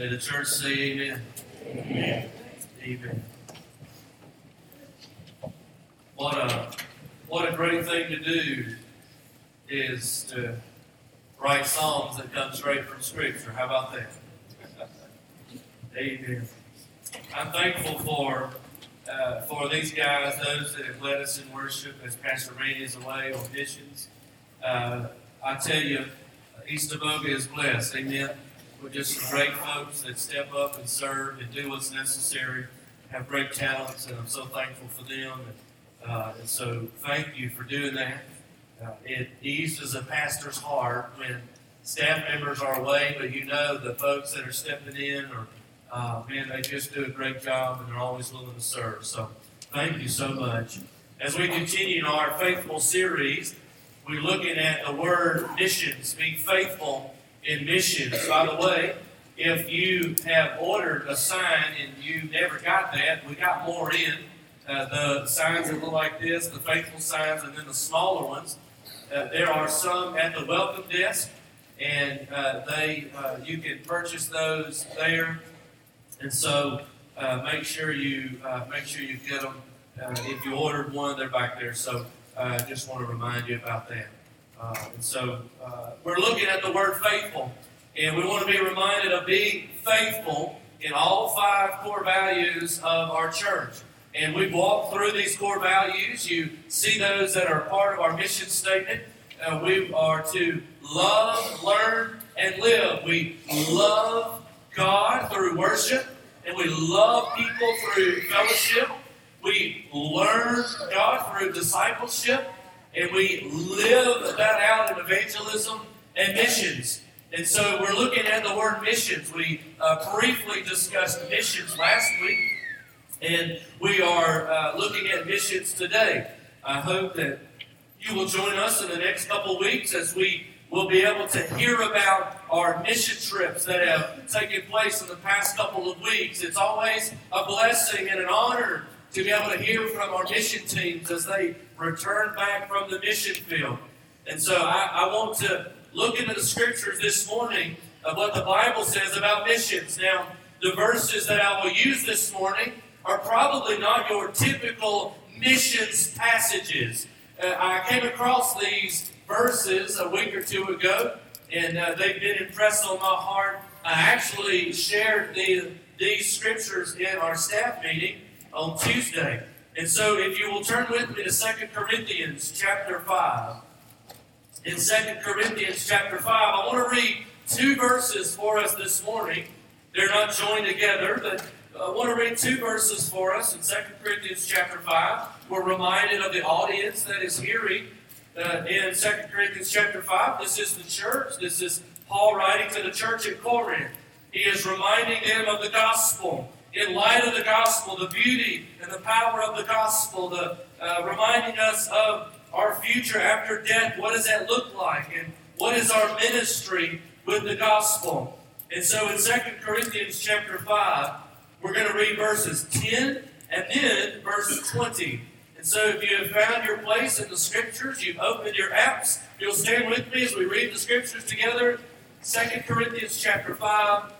May the church say amen. Amen. Amen. What a what a great thing to do is to write songs that come straight from Scripture. How about that? Amen. I'm thankful for uh, for these guys, those that have led us in worship as Pastor Randy is away on missions. Uh, I tell you, East Naboga is blessed. Amen. With just some great folks that step up and serve and do what's necessary, have great talents, and I'm so thankful for them. And, uh, and so, thank you for doing that. Uh, it eases a pastor's heart when staff members are away, but you know the folks that are stepping in or uh, man, they just do a great job and they're always willing to serve. So thank you so much. As we continue in our faithful series, we're looking at the word missions, being faithful in missions. By the way, if you have ordered a sign and you never got that, we got more in. Uh, the signs that look like this, the faithful signs, and then the smaller ones. Uh, there are some at the welcome desk, and uh, they uh, you can purchase those there. And so uh, make sure you uh, make sure you get them. If you ordered one, they're back there. So I just want to remind you about that. Uh, and so uh, we're looking at the word faithful, and we want to be reminded of being faithful in all five core values of our church. And we've walked through these core values. You see those that are part of our mission statement. we are to love, learn, and live. We love God through worship, and we love people through fellowship. We learn God through discipleship, and we live that out in evangelism and missions. And so we're looking at the word missions. We uh, briefly discussed missions last week, and we are uh, looking at missions today. I hope that you will join us in the next couple weeks as we will be able to hear about our mission trips that have taken place in the past couple of weeks. It's always a blessing and an honor to be able to hear from our mission teams as they return back from the mission field. And so I, I want to look into the scriptures this morning of what the Bible says about missions. Now, the verses that I will use this morning are probably not your typical missions passages. Uh, I came across these verses a week or two ago, and uh, they've been impressed on my heart. I actually shared the, these scriptures in our staff meeting on Tuesday. And so if you will turn with me to 2 Corinthians chapter 5. In 2 Corinthians chapter 5, I want to read two verses for us this morning. They're not joined together, but I want to read two verses for us in 2 Corinthians chapter 5. We're reminded of the audience that is hearing uh, in 2 Corinthians chapter 5. This is the church. This is Paul writing to the church at Corinth. He is reminding them of the gospel. In light of the gospel, the beauty and the power of the gospel, the uh, reminding us of our future after death. What does that look like? And what is our ministry with the gospel? And so in 2 Corinthians chapter 5, we're going to read verses 10 and then verse 20. And so if you have found your place in the scriptures, you've opened your apps, you'll stand with me as we read the scriptures together. 2 Corinthians chapter 5.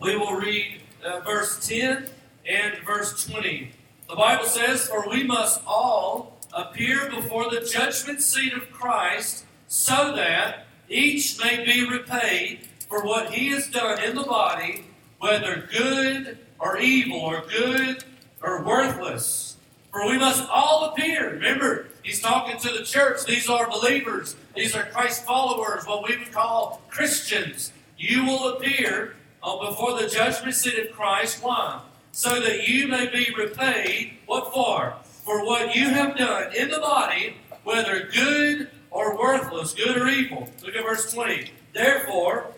We will read uh, verse 10 and verse 20. The Bible says, For we must all appear before the judgment seat of Christ, so that each may be repaid for what he has done in the body, whether good or evil, or good or worthless. For we must all appear. Remember, he's talking to the church. These are believers. These are Christ followers, what we would call Christians. You will appear Oh, before the judgment seat of Christ. Why? So that you may be repaid. What for? For what you have done in the body, whether good or worthless, good or evil. Look at verse 20. Therefore,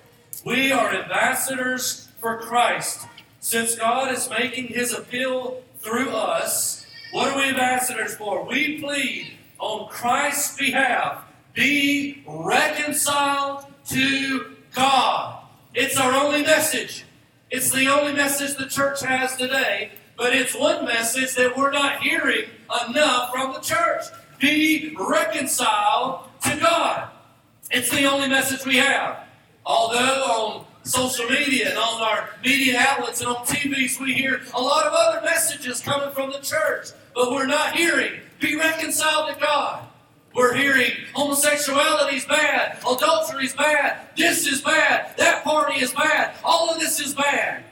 we are ambassadors for Christ, since God is making his appeal through us. What are we ambassadors for? We plead on Christ's behalf be reconciled to God. It's our only message. It's the only message the church has today, but it's one message that we're not hearing enough from the church. Be reconciled to God. It's the only message we have. Although on social media and on our media outlets and on TVs, we hear a lot of other messages coming from the church, but we're not hearing be reconciled to God. We're hearing homosexuality is bad, adultery is bad, this is bad, that party is bad, all of this is bad.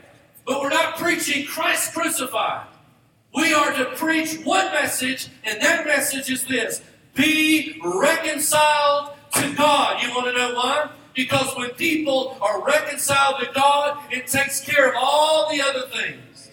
But we're not preaching Christ crucified. We are to preach one message, and that message is this be reconciled to God. You want to know why? Because when people are reconciled to God, it takes care of all the other things.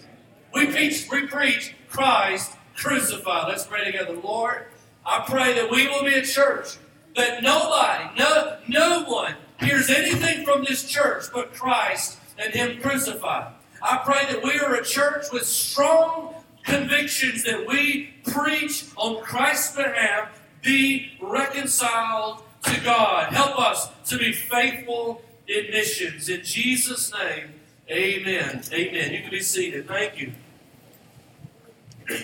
We preach, we preach Christ crucified. Let's pray together. Lord, I pray that we will be a church that nobody, no, no one hears anything from this church but Christ and Him crucified. I pray that we are a church with strong convictions that we preach on Christ's behalf be reconciled to God. Help us to be faithful in missions. In Jesus' name, amen. Amen. You can be seated. Thank you.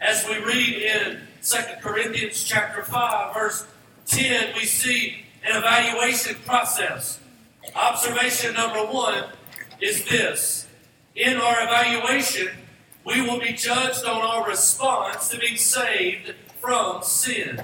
As we read in 2 Corinthians chapter 5, verse 10, we see an evaluation process. Observation number one is this. In our evaluation, we will be judged on our response to being saved from sin.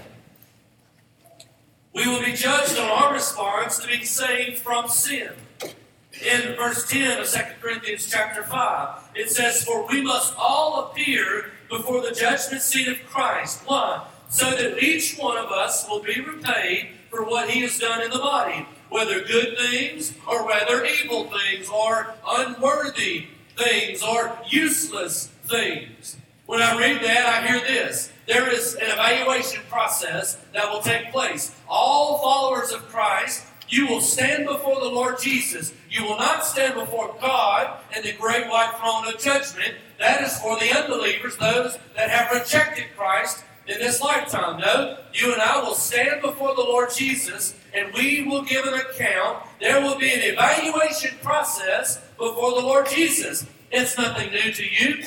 We will be judged on our response to being saved from sin. In verse 10 of 2 Corinthians chapter 5, it says, For we must all appear before the judgment seat of Christ. Why? So that each one of us will be repaid for what he has done in the body, whether good things or whether evil things, or unworthy things, or useless things. When I read that, I hear this. There is an evaluation process that will take place. All followers of Christ, you will stand before the Lord Jesus. You will not stand before God and the great white throne of judgment. That is for the unbelievers, those that have rejected Christ in this lifetime. No, you and I will stand before the Lord Jesus and we will give an account. There will be an evaluation process before the Lord Jesus. It's nothing new to you.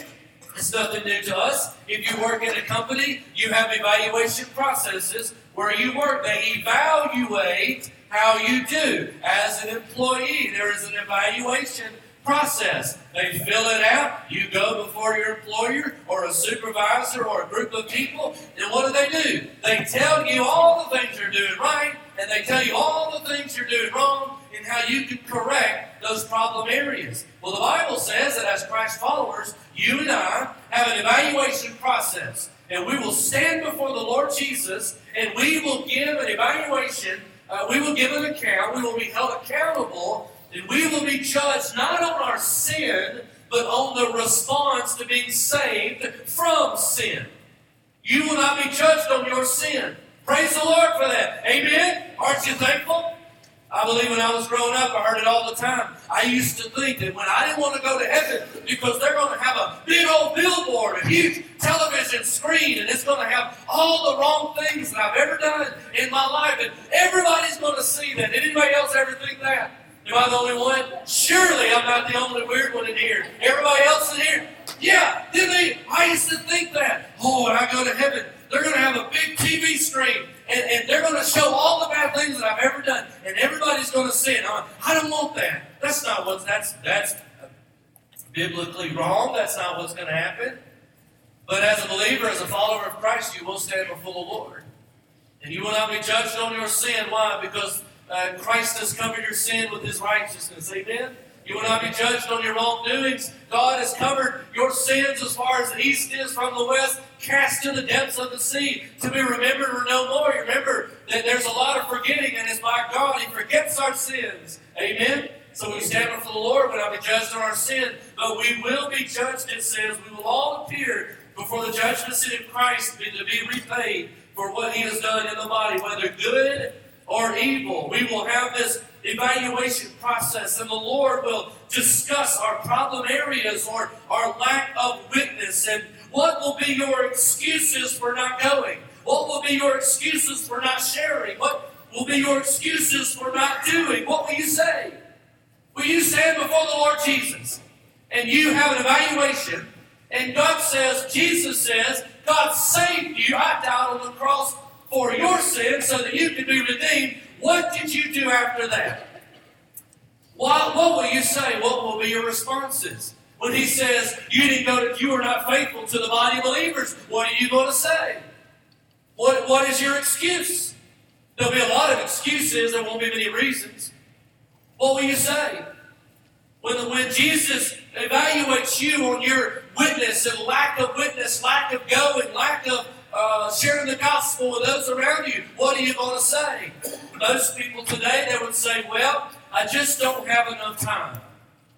It's nothing new to us. If you work in a company, you have evaluation processes where you work. They evaluate how you do as an employee. There is an evaluation process. They fill it out. You go before your employer or a supervisor or a group of people, and what do they do? They tell you all the things you're doing right, and they tell you all the things you're doing wrong, and how you can correct those problem areas. Well, the Bible says that as Christ followers, you and I have an evaluation process, and we will stand before the Lord Jesus, and we will give an evaluation. Uh, we will give an account. We will be held accountable, and we will be judged not on our sin, but on the response to being saved from sin. You will not be judged on your sin. Praise the Lord for that. Amen. Aren't you thankful? I believe when I was growing up, I heard it all the time. I used to think that when I didn't want to go to heaven because they're going to have a big old billboard, a huge television screen, and it's going to have all the wrong things that I've ever done in my life, and everybody's going to see that. Anybody else ever think that? Am I the only one? Surely I'm not the only weird one in here. Everybody else in here? Yeah, did they? I used to think that. Oh, when I go to heaven, they're going to have a big TV screen and, and they're going to show all the bad things that I've ever done, and everybody's going to see it. I'm, I don't want that. That's not what's that's that's biblically wrong. That's not what's going to happen. But as a believer, as a follower of Christ, you will stand before the Lord, and you will not be judged on your sin. Why? Because uh, Christ has covered your sin with His righteousness. Amen. You will not be judged on your wrongdoings. God has covered your sins as far as the east is from the west, cast to the depths of the sea, to be remembered or no more. Remember that there's a lot of forgetting, and it's by God, He forgets our sins. Amen? So we stand before the Lord, will not be judged on our sin, but we will be judged, it says. We will all appear before the judgment seat of Christ to be repaid for what He has done in the body, whether good or evil. We will have this evaluation process, and the Lord will discuss our problem areas or our lack of witness and what will be your excuses for not going? What will be your excuses for not sharing? What will be your excuses for not doing? What will you say? Will you stand before the Lord Jesus and you have an evaluation and God says, Jesus says, God saved you. I died on the cross for your sins so that you could be redeemed. What did you do after that? What, what will you say? What will be your responses? When he says you didn't go to, you are not faithful to the body of believers, what are you going to say? What, what is your excuse? There'll be a lot of excuses. There won't be many reasons. What will you say? When, when Jesus evaluates you on your witness and lack of witness, lack of going, lack of uh, sharing the gospel with those around you, what are you going to say? Most people today, they would say, well, I just don't have enough time.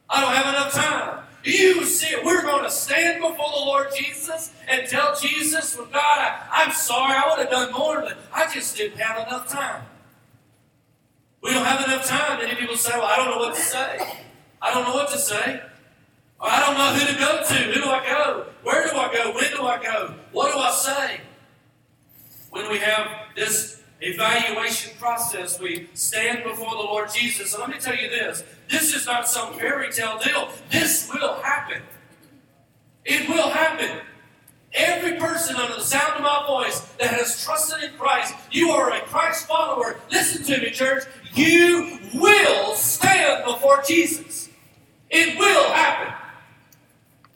I don't have enough time. You see, we're going to stand before the Lord Jesus and tell Jesus, well, God, I, am sorry, I would have done more, but I just didn't have enough time. We don't have enough time. Many people say, well, I don't know what to say. I don't know what to say. I don't know who to go to. Who do I go? Where do I go? When do I go? What do I say? When we have this evaluation process, we stand before the Lord Jesus. And let me tell you this this is not some fairy tale deal. This will happen. It will happen. Every person under the sound of my voice that has trusted in Christ, you are a Christ follower. Listen to me, church. You will stand before Jesus. It will happen.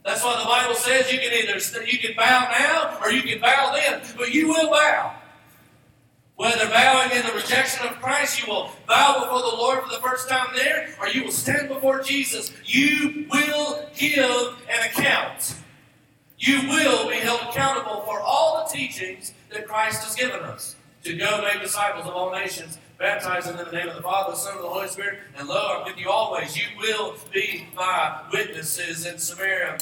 That's why the Bible says you can either you can bow now or you can bow then, but you will bow. Whether bowing in the rejection of Christ, you will bow before the Lord for the first time there, or you will stand before Jesus. You will give an account. You will be held accountable for all the teachings that Christ has given us to go make disciples of all nations, baptizing them in the name of the Father, the Son, and the Holy Spirit. And lo, I'm with you always. You will be my witnesses in Samaria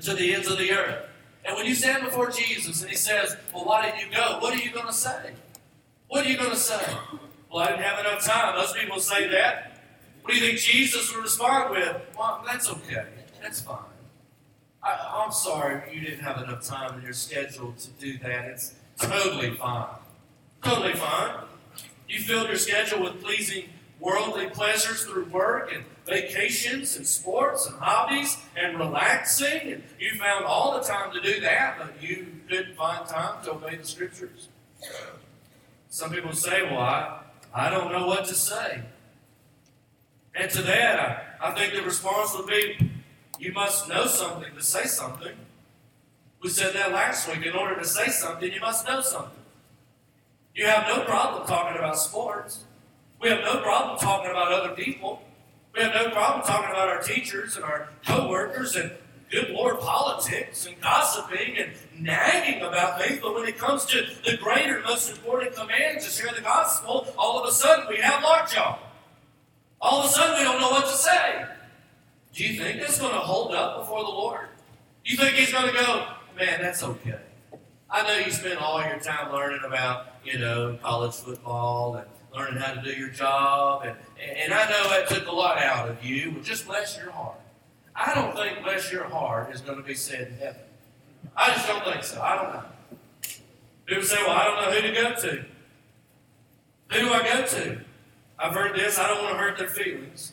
to the ends of the earth. And when you stand before Jesus and he says, Well, why didn't you go? What are you going to say? What are you going to say? Well, I didn't have enough time. Most people say that. What do you think Jesus would respond with? Well, that's okay. That's fine. I, am sorry you didn't have enough time in your schedule to do that. It's totally fine. Totally fine. You filled your schedule with pleasing worldly pleasures through work and vacations and sports and hobbies and relaxing, and you found all the time to do that, but you couldn't find time to obey the scriptures. Some people say, well, I, I don't know what to say. And to that, I, I think the response would be, you must know something to say something. We said that last week. In order to say something, you must know something. You have no problem talking about sports. We have no problem talking about other people. We have no problem talking about our teachers and our co-workers and good Lord, politics and gossiping and nagging about things, but when it comes to the greater, most important command to share the gospel, all of a sudden we have lockjaw. All of a sudden we don't know what to say. Do you think that's going to hold up before the Lord? You think He's going to go, man, that's okay? I know you spend all your time learning about, you know, college football and learning how to do your job, and, and I know that took a lot out of you. Well, just bless your heart. I don't think bless your heart is going to be said in heaven. I just don't think so. I don't know. People say, well, I don't know who to go to. Who do I go to? I've heard this. I don't want to hurt their feelings.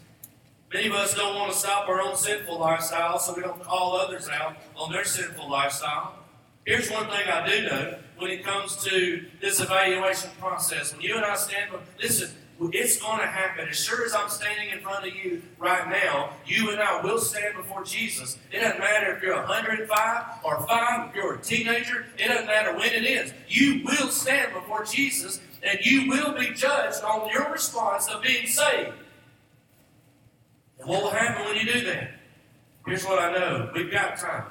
Many of us don't want to stop our own sinful lifestyle so we don't call others out on their sinful lifestyle. Here's one thing I do know when it comes to this evaluation process. When you and I stand, listen, it's going to happen. As sure as I'm standing in front of you right now, you and I will stand before Jesus. It doesn't matter if you're 105 or 5, if you're a teenager, it doesn't matter when it is. You will stand before Jesus and you will be judged on your response of being saved. And what will happen when you do that? Here's what I know we've got time.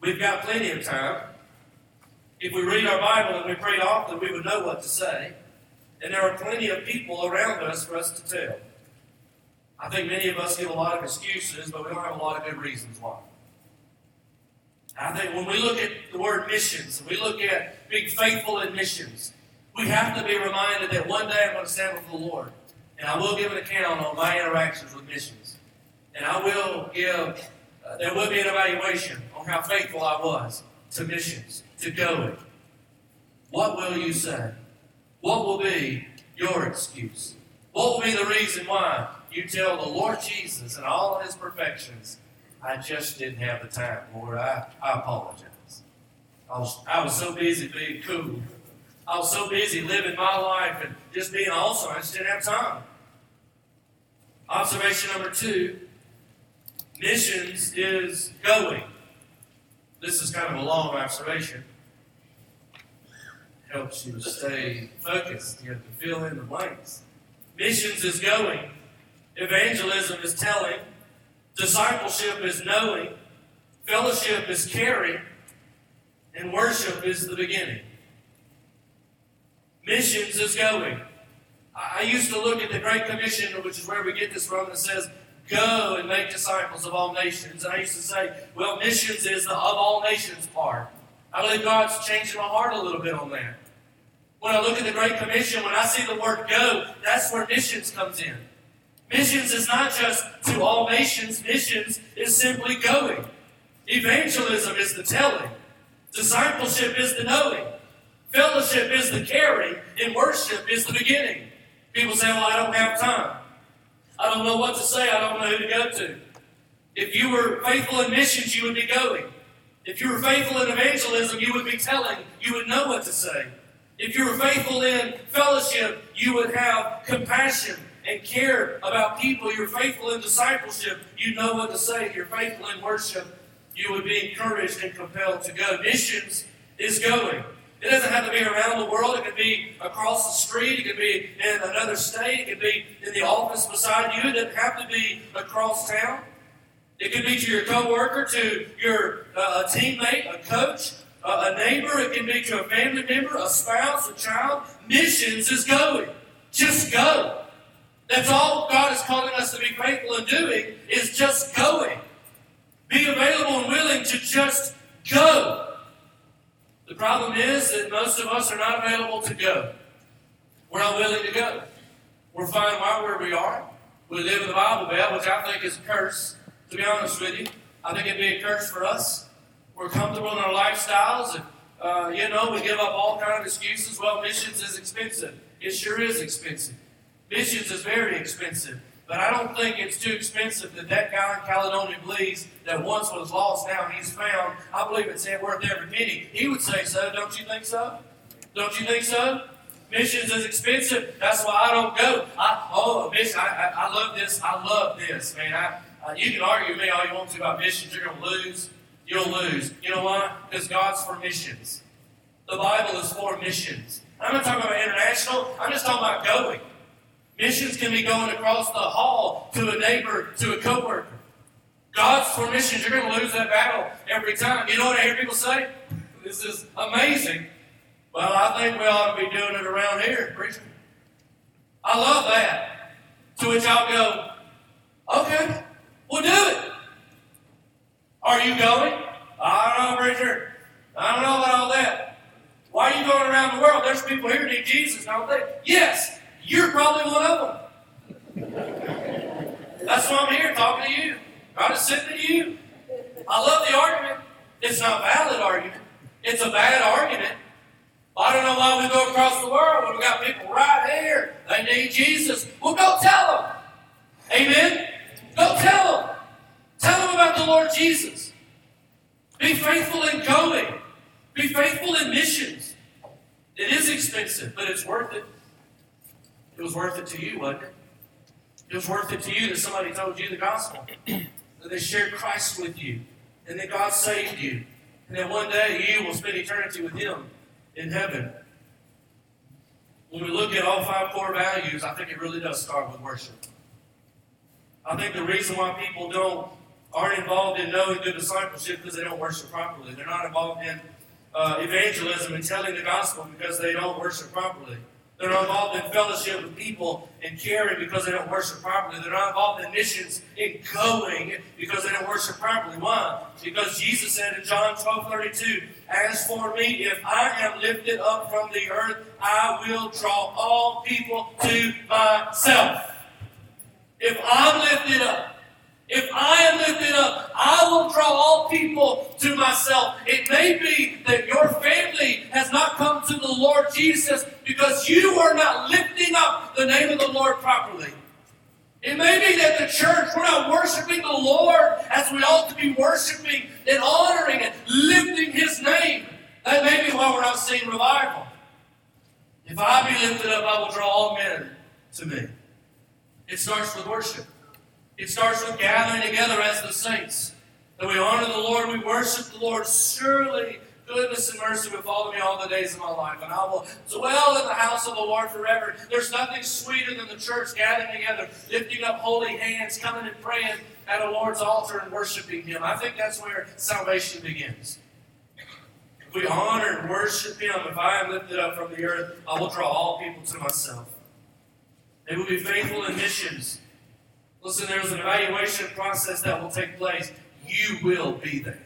We've got plenty of time. If we read our Bible and we pray often, we would know what to say. And there are plenty of people around us for us to tell. I think many of us give a lot of excuses, but we don't have a lot of good reasons why. I think when we look at the word missions, we look at being faithful in missions, we have to be reminded that one day I'm going to stand before the Lord, and I will give an account on my interactions with missions. And I will give, uh, there will be an evaluation on how faithful I was to missions, to going. What will you say? What will be your excuse? What will be the reason why you tell the Lord Jesus and all his perfections, I just didn't have the time, Lord. I, I apologize. I was, I was so busy being cool. I was so busy living my life and just being awesome, I just didn't have time. Observation number two missions is going. This is kind of a long observation. Helps you stay focused. You have to fill in the blanks. Missions is going. Evangelism is telling. Discipleship is knowing. Fellowship is caring. And worship is the beginning. Missions is going. I used to look at the Great Commission, which is where we get this from, that says, Go and make disciples of all nations. And I used to say, well, missions is the of all nations part. I believe God's changing my heart a little bit on that. When I look at the Great Commission, when I see the word go, that's where missions comes in. Missions is not just to all nations, missions is simply going. Evangelism is the telling, discipleship is the knowing, fellowship is the caring, and worship is the beginning. People say, Well, I don't have time. I don't know what to say. I don't know who to go to. If you were faithful in missions, you would be going. If you were faithful in evangelism, you would be telling. You would know what to say. If you were faithful in fellowship, you would have compassion and care about people. You're faithful in discipleship, you know what to say. If you're faithful in worship, you would be encouraged and compelled to go. Missions is going. It doesn't have to be around the world. It could be across the street. It could be in another state. It could be in the office beside you. It doesn't have to be across town. It could be to your coworker, to your uh, a teammate, a coach, uh, a neighbor. It can be to a family member, a spouse, a child. Missions is going. Just go. That's all God is calling us to be faithful in doing is just going. Be available and willing to just go. The problem is that most of us are not available to go. We're not willing to go. We're fine right where we are. We live in the Bible Belt, which I think is a curse, to be honest with you. I think it'd be a curse for us. We're comfortable in our lifestyles, and, uh, you know, we give up all kind of excuses. Well, missions is expensive. It sure is expensive. Missions is very expensive. But I don't think it's too expensive that that guy in Caledonia believes that once was lost, now he's found. I believe it's worth every penny. He would say so. Don't you think so? Don't you think so? Missions is expensive. That's why I don't go. I, oh, mission, I, I, I love this. I love this, man. I, uh, you can argue with me all you want to about missions. You're going to lose. You'll lose. You know why? Because God's for missions. The Bible is for missions. I'm not talking about international. I'm just talking about going. Missions can be going across the hall to a neighbor, to a coworker. God's for missions, you're going to lose that battle every time. You know what I hear people say? This is amazing. Well, I think we ought to be doing it around here, preacher. I love that. To which I'll go, okay, we'll do it. Are you going? I don't know, preacher. I don't know about all that. Why are you going around the world? There's people here who need Jesus, don't they? Yes. You're probably one of them. That's why I'm here talking to you. I'm just sitting to you. I love the argument. It's not a valid argument. It's a bad argument. I don't know why we go across the world when we got people right here. They need Jesus. Well, go tell them. Amen? Go tell them. Tell them about the Lord Jesus. Be faithful in going. Be faithful in missions. It is expensive, but it's worth it. It was worth it to you, wasn't it? It was worth it to you that somebody told you the gospel, that they shared Christ with you, and that God saved you, and that one day you will spend eternity with Him in heaven. When we look at all five core values, I think it really does start with worship. I think the reason why people don't aren't involved in knowing good discipleship because they don't worship properly. They're not involved in uh, evangelism and telling the gospel because they don't worship properly. They're not involved in fellowship with people and caring because they don't worship properly. They're not involved in missions and going because they don't worship properly. Why? Because Jesus said in John 12 32, As for me, if I am lifted up from the earth, I will draw all people to myself. If I'm lifted up, if I am lifted up, I will draw all people to myself. It may be that your family has not come to the Lord Jesus because you are not lifting up the name of the Lord properly. It may be that the church, we're not worshiping the Lord as we ought to be worshiping and honoring and lifting His name. That may be why we're not seeing revival. If I be lifted up, I will draw all men to me. It starts with worship. It starts with gathering together as the saints. That we honor the Lord, we worship the Lord. Surely goodness and mercy will follow me all the days of my life, and I will dwell in the house of the Lord forever. There's nothing sweeter than the church gathering together, lifting up holy hands, coming and praying at a Lord's altar and worshiping Him. I think that's where salvation begins. If we honor and worship Him, if I am lifted up from the earth, I will draw all people to myself. They will be faithful in missions. Listen, there's an evaluation process that will take place. You will be there.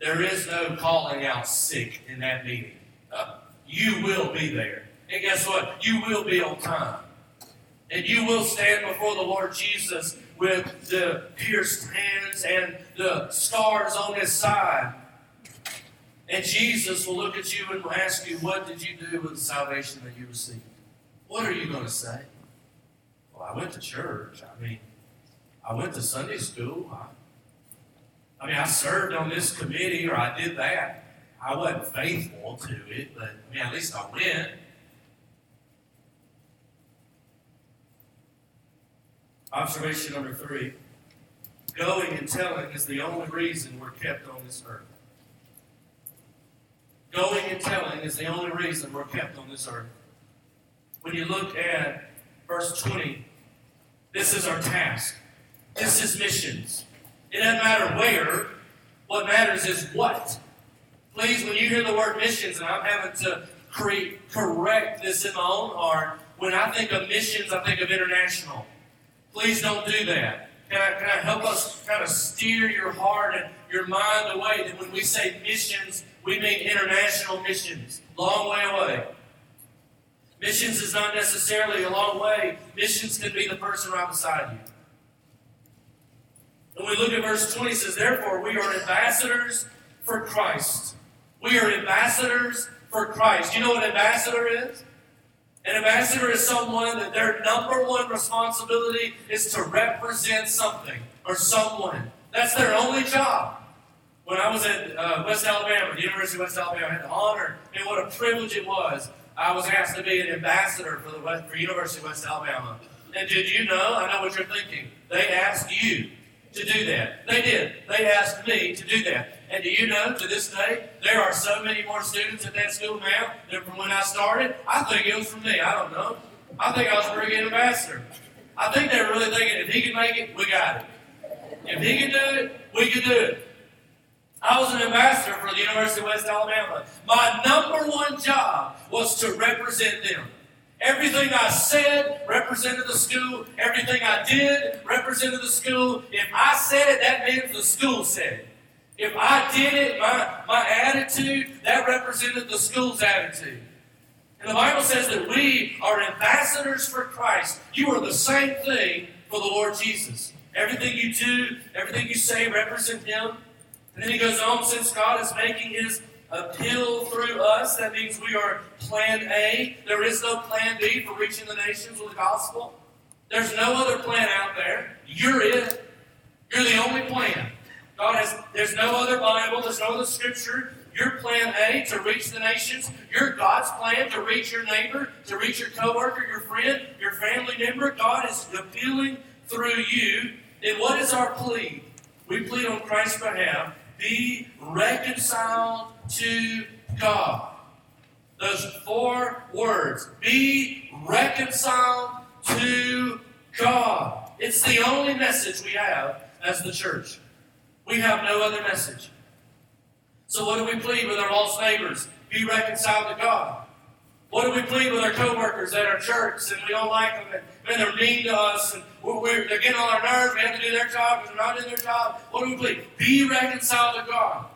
There is no calling out sick in that meeting. Uh, you will be there. And guess what? You will be on time. And you will stand before the Lord Jesus with the pierced hands and the scars on his side. And Jesus will look at you and will ask you, What did you do with the salvation that you received? What are you going to say? I went to church. I mean, I went to Sunday school. I, I mean, I served on this committee or I did that. I wasn't faithful to it, but I mean, at least I went. Observation number three going and telling is the only reason we're kept on this earth. Going and telling is the only reason we're kept on this earth. When you look at verse 20, this is our task. This is missions. It doesn't matter where, what matters is what. Please, when you hear the word missions, and I'm having to create, correct this in my own heart, when I think of missions, I think of international. Please don't do that. Can I, can I help us kind of steer your heart and your mind away that when we say missions, we mean international missions, long way away. Missions is not necessarily a long way. Missions can be the person right beside you. When we look at verse 20, it says, Therefore, we are ambassadors for Christ. We are ambassadors for Christ. You know what an ambassador is? An ambassador is someone that their number one responsibility is to represent something or someone. That's their only job. When I was at uh, West Alabama, the University of West Alabama, I had the honor and what a privilege it was. I was asked to be an ambassador for the West, for University of West Alabama. And did you know? I know what you're thinking. They asked you to do that. They did. They asked me to do that. And do you know, to this day, there are so many more students at that school now than from when I started? I think it was from me. I don't know. I think I was a pretty good ambassador. I think they were really thinking, if he can make it, we got it. If he can do it, we can do it. I was an ambassador for the University of West Alabama. My number one job was to represent them. Everything I said represented the school. Everything I did represented the school. If I said it, that means the school said it. If I did it, my, my attitude, that represented the school's attitude. And the Bible says that we are ambassadors for Christ. You are the same thing for the Lord Jesus. Everything you do, everything you say represent Him. And then he goes on, since God is making his appeal through us, that means we are plan A. There is no plan B for reaching the nations with the gospel. There's no other plan out there. You're it. You're the only plan. God has, there's no other Bible, there's no other scripture. Your plan A to reach the nations, your God's plan to reach your neighbor, to reach your coworker, your friend, your family member. God is appealing through you. And what is our plea? We plead on Christ's behalf be reconciled to God. Those four words be reconciled to God. It's the only message we have as the church. We have no other message. So, what do we plead with our lost neighbors? Be reconciled to God. What do we plead with our coworkers at our church and we don't like them and, and they're mean to us and we're, we're, they're getting on our nerves, we have to do their job because they're not doing their job? What do we plead? Be reconciled to God.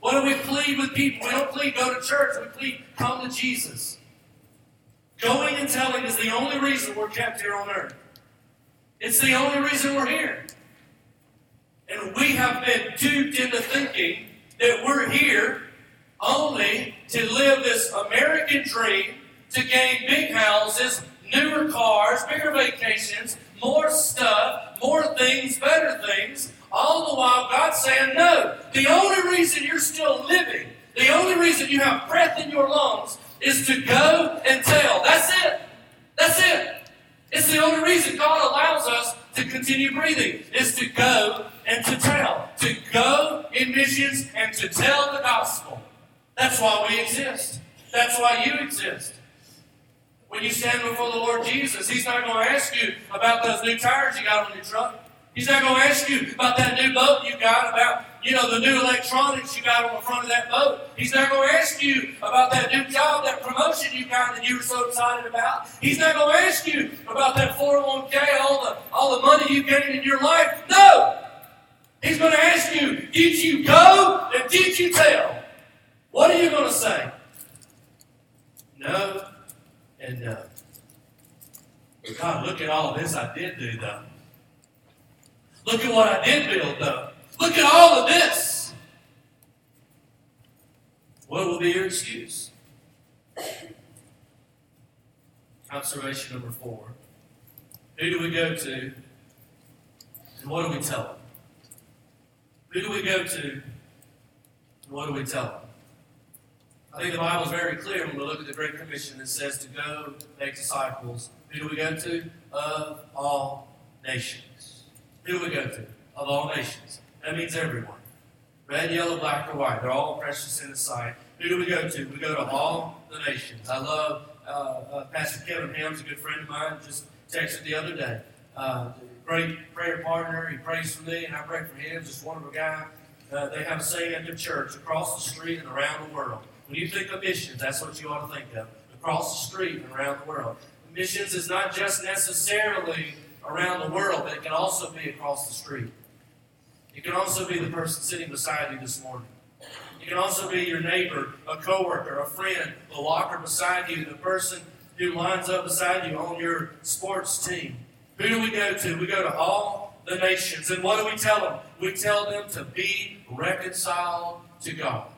What do we plead with people? We don't plead go to church, we plead come to Jesus. Going and telling is the only reason we're kept here on earth. It's the only reason we're here. And we have been duped into thinking that we're here only to live this American dream to gain big houses, newer cars, bigger vacations, more stuff, more things, better things. All the while, God's saying, No, the only reason you're still living, the only reason you have breath in your lungs is to go and tell. That's it. That's it. It's the only reason God allows us to continue breathing is to go and to tell. To go in missions and to tell the gospel. That's why we exist. That's why you exist. When you stand before the Lord Jesus, He's not going to ask you about those new tires you got on your truck. He's not going to ask you about that new boat you got, about you know the new electronics you got on the front of that boat. He's not going to ask you about that new job, that promotion you got that you were so excited about. He's not going to ask you about that 401k, all the all the money you gained in your life. No. He's going to ask you, did you go and did you tell? What are you going to say? No and no. God, look at all this I did do, though. Look at what I did build, though. Look at all of this. What will be your excuse? Observation number four. Who do we go to? And what do we tell them? Who do we go to? And what do we tell them? I think the Bible is very clear when we look at the Great Commission. It says to go make disciples. Who do we go to? Of all nations. Who do we go to? Of all nations. That means everyone. Red, yellow, black, or white. They're all precious in the sight. Who do we go to? We go to all the nations. I love uh, uh, Pastor Kevin Ham's a good friend of mine. Just texted the other day. Uh, great prayer partner. He prays for me, and I pray for him. Just wonderful guy. Uh, they have a saying at the church across the street and around the world. When you think of missions, that's what you ought to think of across the street and around the world. Missions is not just necessarily around the world, but it can also be across the street. It can also be the person sitting beside you this morning. It can also be your neighbor, a coworker, a friend, the walker beside you, the person who lines up beside you on your sports team. Who do we go to? We go to all the nations. And what do we tell them? We tell them to be reconciled to God.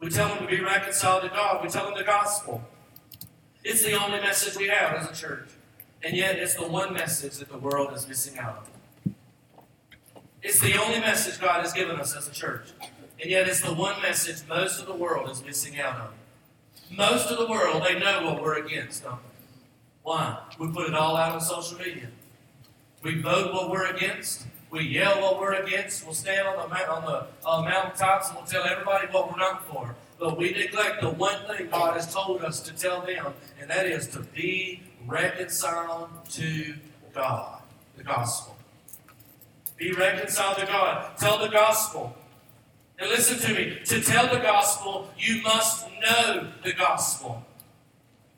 We tell them to be reconciled to God. We tell them the gospel. It's the only message we have as a church. And yet, it's the one message that the world is missing out on. It's the only message God has given us as a church. And yet, it's the one message most of the world is missing out on. Most of the world, they know what we're against, don't they? Why? We put it all out on social media. We vote what we're against. We yell what we're against. We'll stand on the, on the uh, mountaintops and we'll tell everybody what we're not for. But we neglect the one thing God has told us to tell them, and that is to be reconciled to God. The gospel. Be reconciled to God. Tell the gospel. And listen to me. To tell the gospel, you must know the gospel.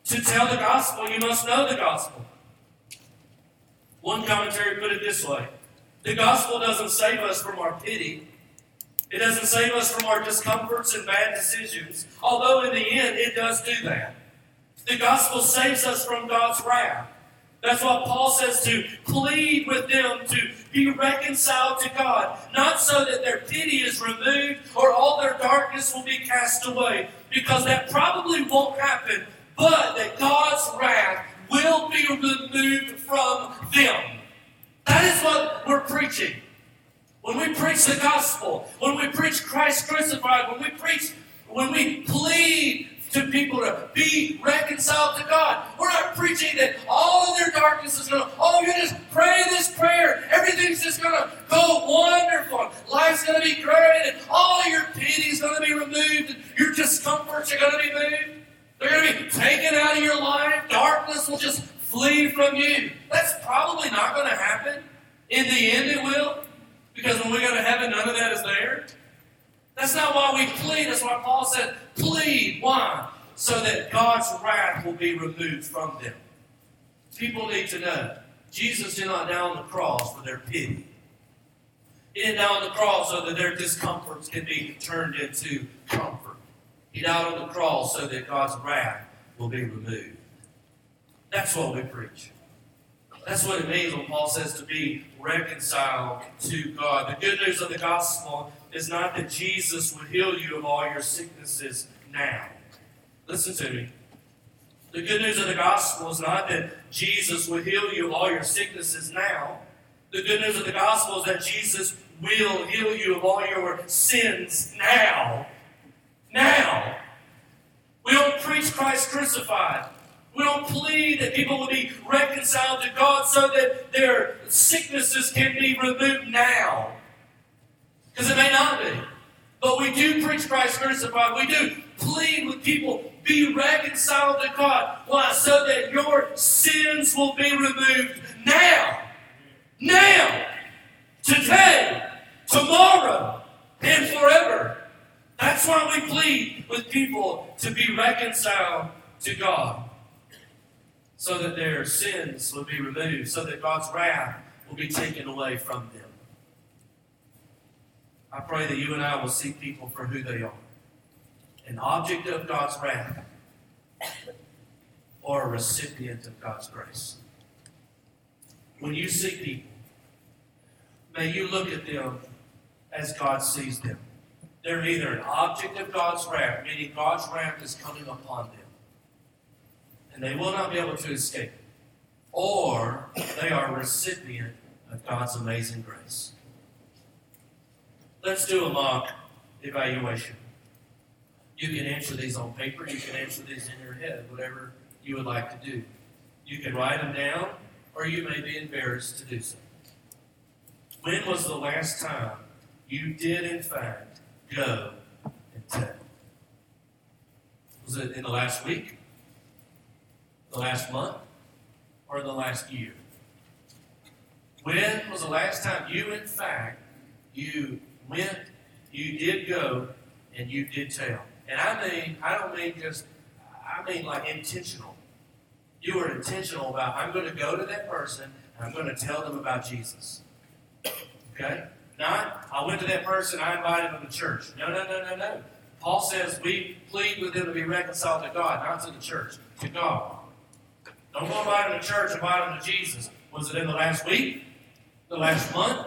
To tell the gospel, you must know the gospel. One commentary put it this way the gospel doesn't save us from our pity. It doesn't save us from our discomforts and bad decisions, although in the end it does do that. The gospel saves us from God's wrath. That's what Paul says to plead with them to be reconciled to God, not so that their pity is removed or all their darkness will be cast away, because that probably won't happen, but that God's wrath will be removed from them. That is what we're preaching. When we preach the gospel, when we preach Christ crucified, when we preach, when we plead to people to be reconciled to God, we're not preaching that all of their darkness is going to, oh, you just pray this prayer. Everything's just going to go wonderful. Life's going to be great, and all your pity is going to be removed, and your discomforts are going to be moved. They're going to be taken out of your life. Darkness will just flee from you. That's probably not going to happen. In the end, it will. Because when we go to heaven, none of that is there. That's not why we plead. That's why Paul said, plead. Why? So that God's wrath will be removed from them. People need to know Jesus did not die on the cross for their pity. He didn't die on the cross so that their discomforts can be turned into comfort. He died on the cross so that God's wrath will be removed. That's what we preach. That's what it means when Paul says to be reconciled to God. The good news of the gospel is not that Jesus would heal you of all your sicknesses now. Listen to me. The good news of the gospel is not that Jesus would heal you of all your sicknesses now. The good news of the gospel is that Jesus will heal you of all your sins now. Now. We don't preach Christ crucified. We don't plead that people will be reconciled to God so that their sicknesses can be removed now. Because it may not be. But we do preach Christ crucified. We do plead with people, be reconciled to God. Why? So that your sins will be removed now. Now. Today. Tomorrow. And forever. That's why we plead with people to be reconciled to God so that their sins will be removed, so that God's wrath will be taken away from them. I pray that you and I will see people for who they are an object of God's wrath or a recipient of God's grace. When you see people, may you look at them as God sees them. They're either an object of God's wrath, meaning God's wrath is coming upon them and they will not be able to escape. it. Or they are a recipient of God's amazing grace. Let's do a mock evaluation. You can answer these on paper, you can answer these in your head, whatever you would like to do. You can write them down, or you may be embarrassed to do so. When was the last time you did, in fact, go and tell? Was it in the last week? The last month or the last year? When was the last time you, in fact, you went, you did go, and you did tell? And I mean, I don't mean just, I mean like intentional. You were intentional about, I'm going to go to that person and I'm going to tell them about Jesus. Okay? Not, I went to that person, I invited them to church. No, no, no, no, no. Paul says we plead with them to be reconciled to God, not to the church, to God. Don't go invite them to church, invite them to Jesus. Was it in the last week? The last month?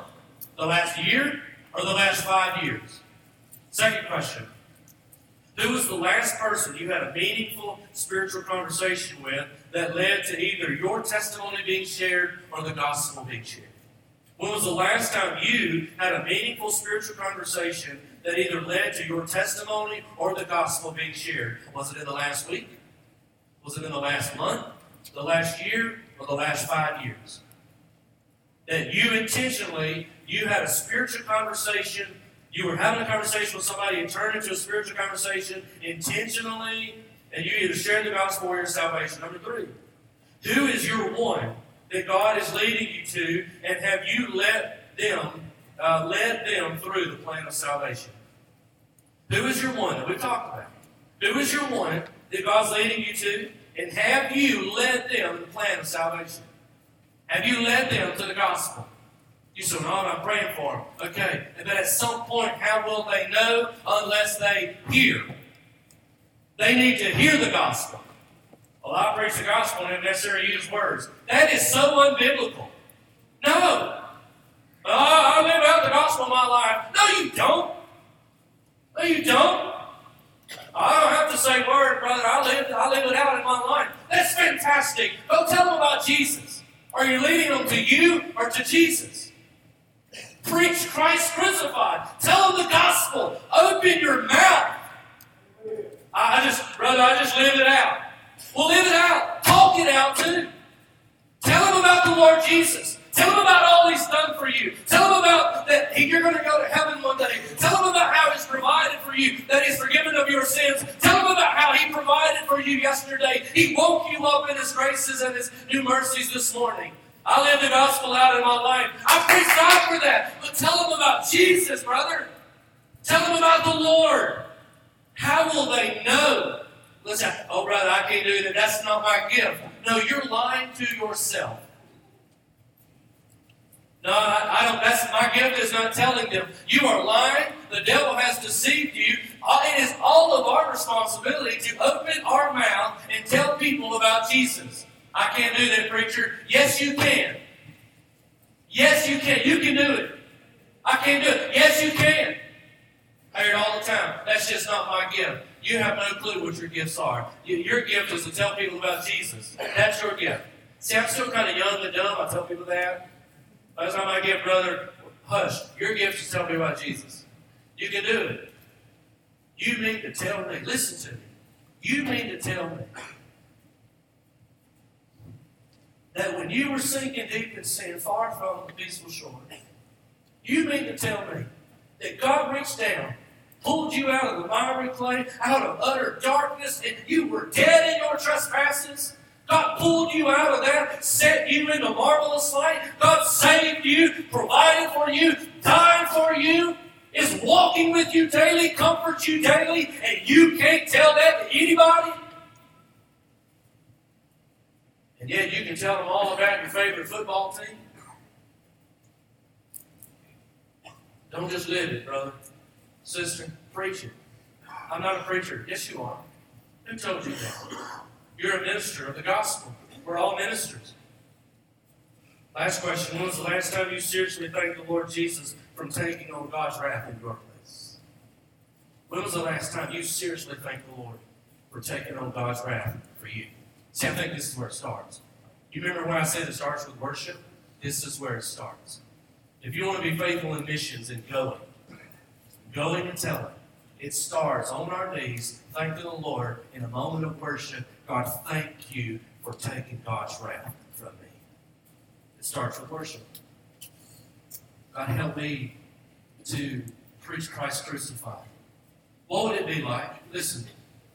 The last year? Or the last five years? Second question. Who was the last person you had a meaningful spiritual conversation with that led to either your testimony being shared or the gospel being shared? When was the last time you had a meaningful spiritual conversation that either led to your testimony or the gospel being shared? Was it in the last week? Was it in the last month? The last year or the last five years. That you intentionally, you had a spiritual conversation, you were having a conversation with somebody and turned into a spiritual conversation intentionally, and you either shared the gospel or your salvation. Number three, who is your one that God is leading you to, and have you let them, uh, led them through the plan of salvation? Who is your one that we talked about? Who is your one that God's leading you to? And have you led them to the plan of salvation? Have you led them to the gospel? You say, no, I'm praying for them. Okay. But at some point, how will they know unless they hear? They need to hear the gospel. Well, I preach the gospel and necessarily use words. That is so unbiblical. No. Oh, I live out the gospel in my life. No, you don't. No, you don't. I don't have to say word, brother. I live, I live it out in my life. That's fantastic. Go tell them about Jesus. Are you leading them to you or to Jesus? Preach Christ crucified. Tell them the gospel. Open your mouth. I just, brother, I just live it out. Well, live it out. Talk it out too. Tell them about the Lord Jesus. Tell them about all He's done for you. Tell them about that you're going to go to heaven one day. Tell them about how He's provided for you, that He's forgiven of your sins. Tell them about how He provided for you yesterday. He woke you up in His graces and His new mercies this morning. I live the gospel out in my life. I praise God for that. But tell them about Jesus, brother. Tell them about the Lord. How will they know? Listen, oh, brother, I can't do that. That's not my gift. No, you're lying to yourself. No, I, don't. That's my gift is not telling them you are lying. The devil has deceived you. Uh, it is all of our responsibility to open our mouth and tell people about Jesus. I can't do that, preacher. Yes, you can. Yes, you can. You can do it. I can't do it. Yes, you can. I hear it all the time. That's just not my gift. You have no clue what your gifts are. Your gift is to tell people about Jesus. That's your gift. See, I'm still kind of young and dumb. I tell people that. The time I get brother, hush, your gift is tell me about Jesus. You can do it. You mean to tell me, listen to me. You mean to tell me that when you were sinking deep in sin, far from the peaceful shore, you mean to tell me that God reached down, pulled you out of the miry clay, out of utter darkness, and you were dead in your trespasses? God pulled you out of that, set you into marvelous light. God saved you, provided for you, died for you, is walking with you daily, comforts you daily, and you can't tell that to anybody? And yet you can tell them all about your favorite football team? Don't just live it, brother. Sister, preach it. I'm not a preacher. Yes, you are. Who told you that? You're a minister of the gospel. We're all ministers. Last question. When was the last time you seriously thanked the Lord Jesus from taking on God's wrath in your place? When was the last time you seriously thanked the Lord for taking on God's wrath for you? See, I think this is where it starts. You remember when I said it starts with worship? This is where it starts. If you want to be faithful in missions and going, going and telling, it starts on our knees, thanking the Lord in a moment of worship. God, thank you for taking God's wrath from me. It starts with worship. God, help me to preach Christ crucified. What would it be like? Listen,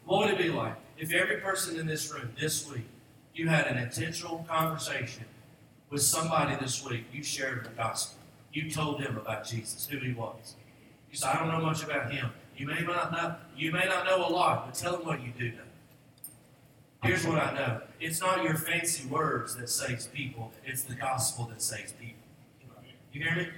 what would it be like if every person in this room this week you had an intentional conversation with somebody this week, you shared the gospel, you told them about Jesus, who he was. You said, I don't know much about him. You may not know, you may not know a lot, but tell them what you do know. Here's what I know. It's not your fancy words that saves people, it's the gospel that saves people. You hear me?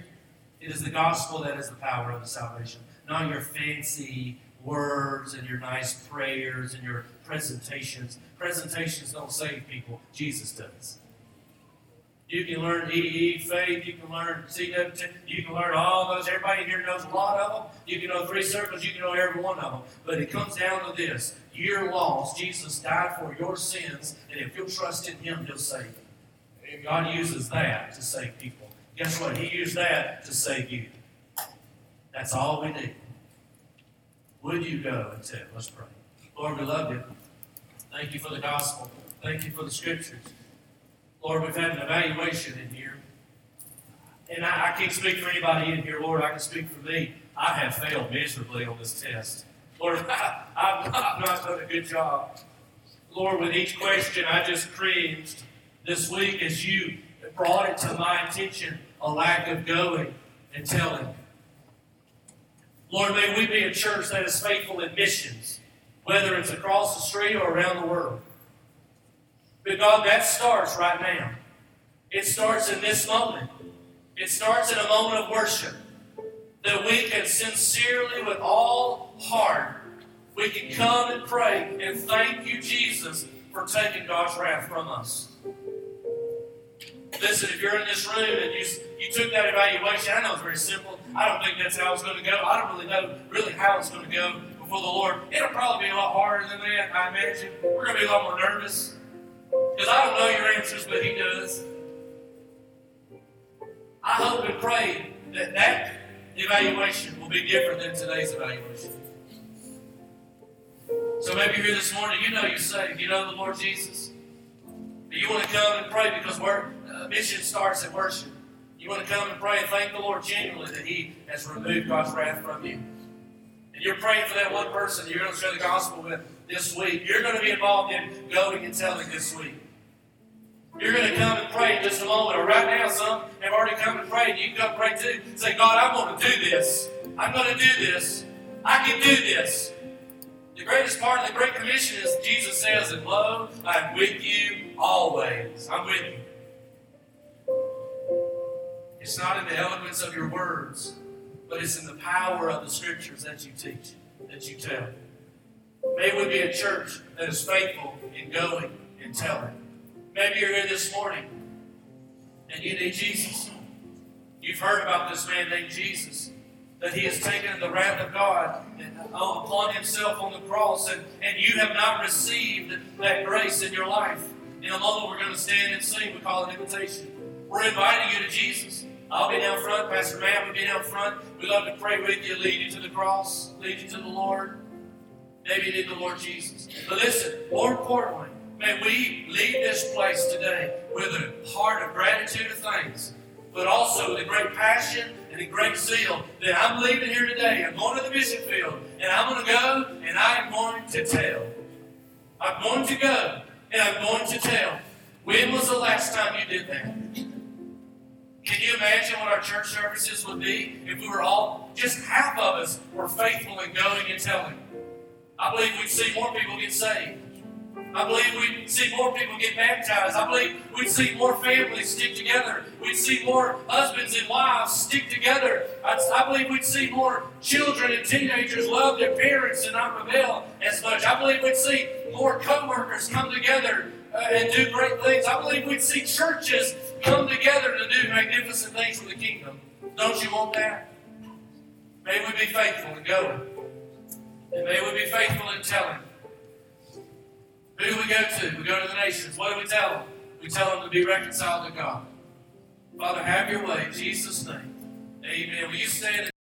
It is the gospel that is the power of the salvation, not your fancy words and your nice prayers and your presentations. Presentations don't save people, Jesus does. You can learn EE, faith, you can learn CWT, you can learn all those. Everybody here knows a lot of them. You can know three circles, you can know every one of them. But it comes down to this you're lost. Jesus died for your sins, and if you'll trust in Him, He'll save you. God uses that to save people. Guess what? He used that to save you. That's all we need. Would you go and tell? Let's pray. Lord, we love you. Thank you for the gospel. Thank you for the scriptures. Lord, we've had an evaluation in here. And I, I can't speak for anybody in here, Lord. I can speak for me. I have failed miserably on this test. Lord, I've not, not done a good job. Lord, with each question, I just cringed this week as you brought it to my attention a lack of going and telling. Lord, may we be a church that is faithful in missions, whether it's across the street or around the world. But God, that starts right now. It starts in this moment. It starts in a moment of worship that we can sincerely, with all heart, we can come and pray and thank you, Jesus, for taking God's wrath from us. Listen, if you're in this room and you, you took that evaluation, I know it's very simple. I don't think that's how it's going to go. I don't really know really how it's going to go before the Lord. It'll probably be a lot harder than that, I imagine. We're going to be a lot more nervous. Because I don't know your answers, but He does. I hope and pray that that evaluation will be different than today's evaluation. So maybe you're here this morning, you know you're saved, you know the Lord Jesus. But you want to come and pray because we're, uh, mission starts at worship. You want to come and pray and thank the Lord genuinely that He has removed God's wrath from you. And you're praying for that one person you're going to share the gospel with this week. You're going to be involved in going and telling this week. You're going to come and pray in just a moment. Or right now, some have already come and prayed. You can come pray too. Say, God, I'm going to do this. I'm going to do this. I can do this. The greatest part of the Great Commission is Jesus says, and lo, I'm with you always. I'm with you. It's not in the eloquence of your words, but it's in the power of the scriptures that you teach, that you tell. May we be a church that is faithful in going and telling. Maybe you're here this morning and you need Jesus. You've heard about this man named Jesus, that he has taken the wrath of God oh, upon himself on the cross, and, and you have not received that grace in your life. In a moment, we're going to stand and sing. We call it invitation. We're inviting you to Jesus. I'll be down front. Pastor Matt will be down front. We'd love to pray with you, lead you to the cross, lead you to the Lord. Maybe you need the Lord Jesus. But listen, more importantly, may we leave this place today with a heart of gratitude of thanks, but also with a great passion and a great zeal that I'm leaving here today. I'm going to the mission field, and I'm going to go, and I am going to tell. I'm going to go, and I'm going to tell. When was the last time you did that? Can you imagine what our church services would be if we were all, just half of us, were faithful in going and telling? I believe we'd see more people get saved. I believe we'd see more people get baptized. I believe we'd see more families stick together. We'd see more husbands and wives stick together. I, I believe we'd see more children and teenagers love their parents and not rebel as much. I believe we'd see more co-workers come together uh, and do great things. I believe we'd see churches come together to do magnificent things for the kingdom. Don't you want that? May we be faithful in going. And may we be faithful in telling. Who do we go to? We go to the nations. What do we tell them? We tell them to be reconciled to God. Father, have your way. In Jesus' name. Amen. Will you stand?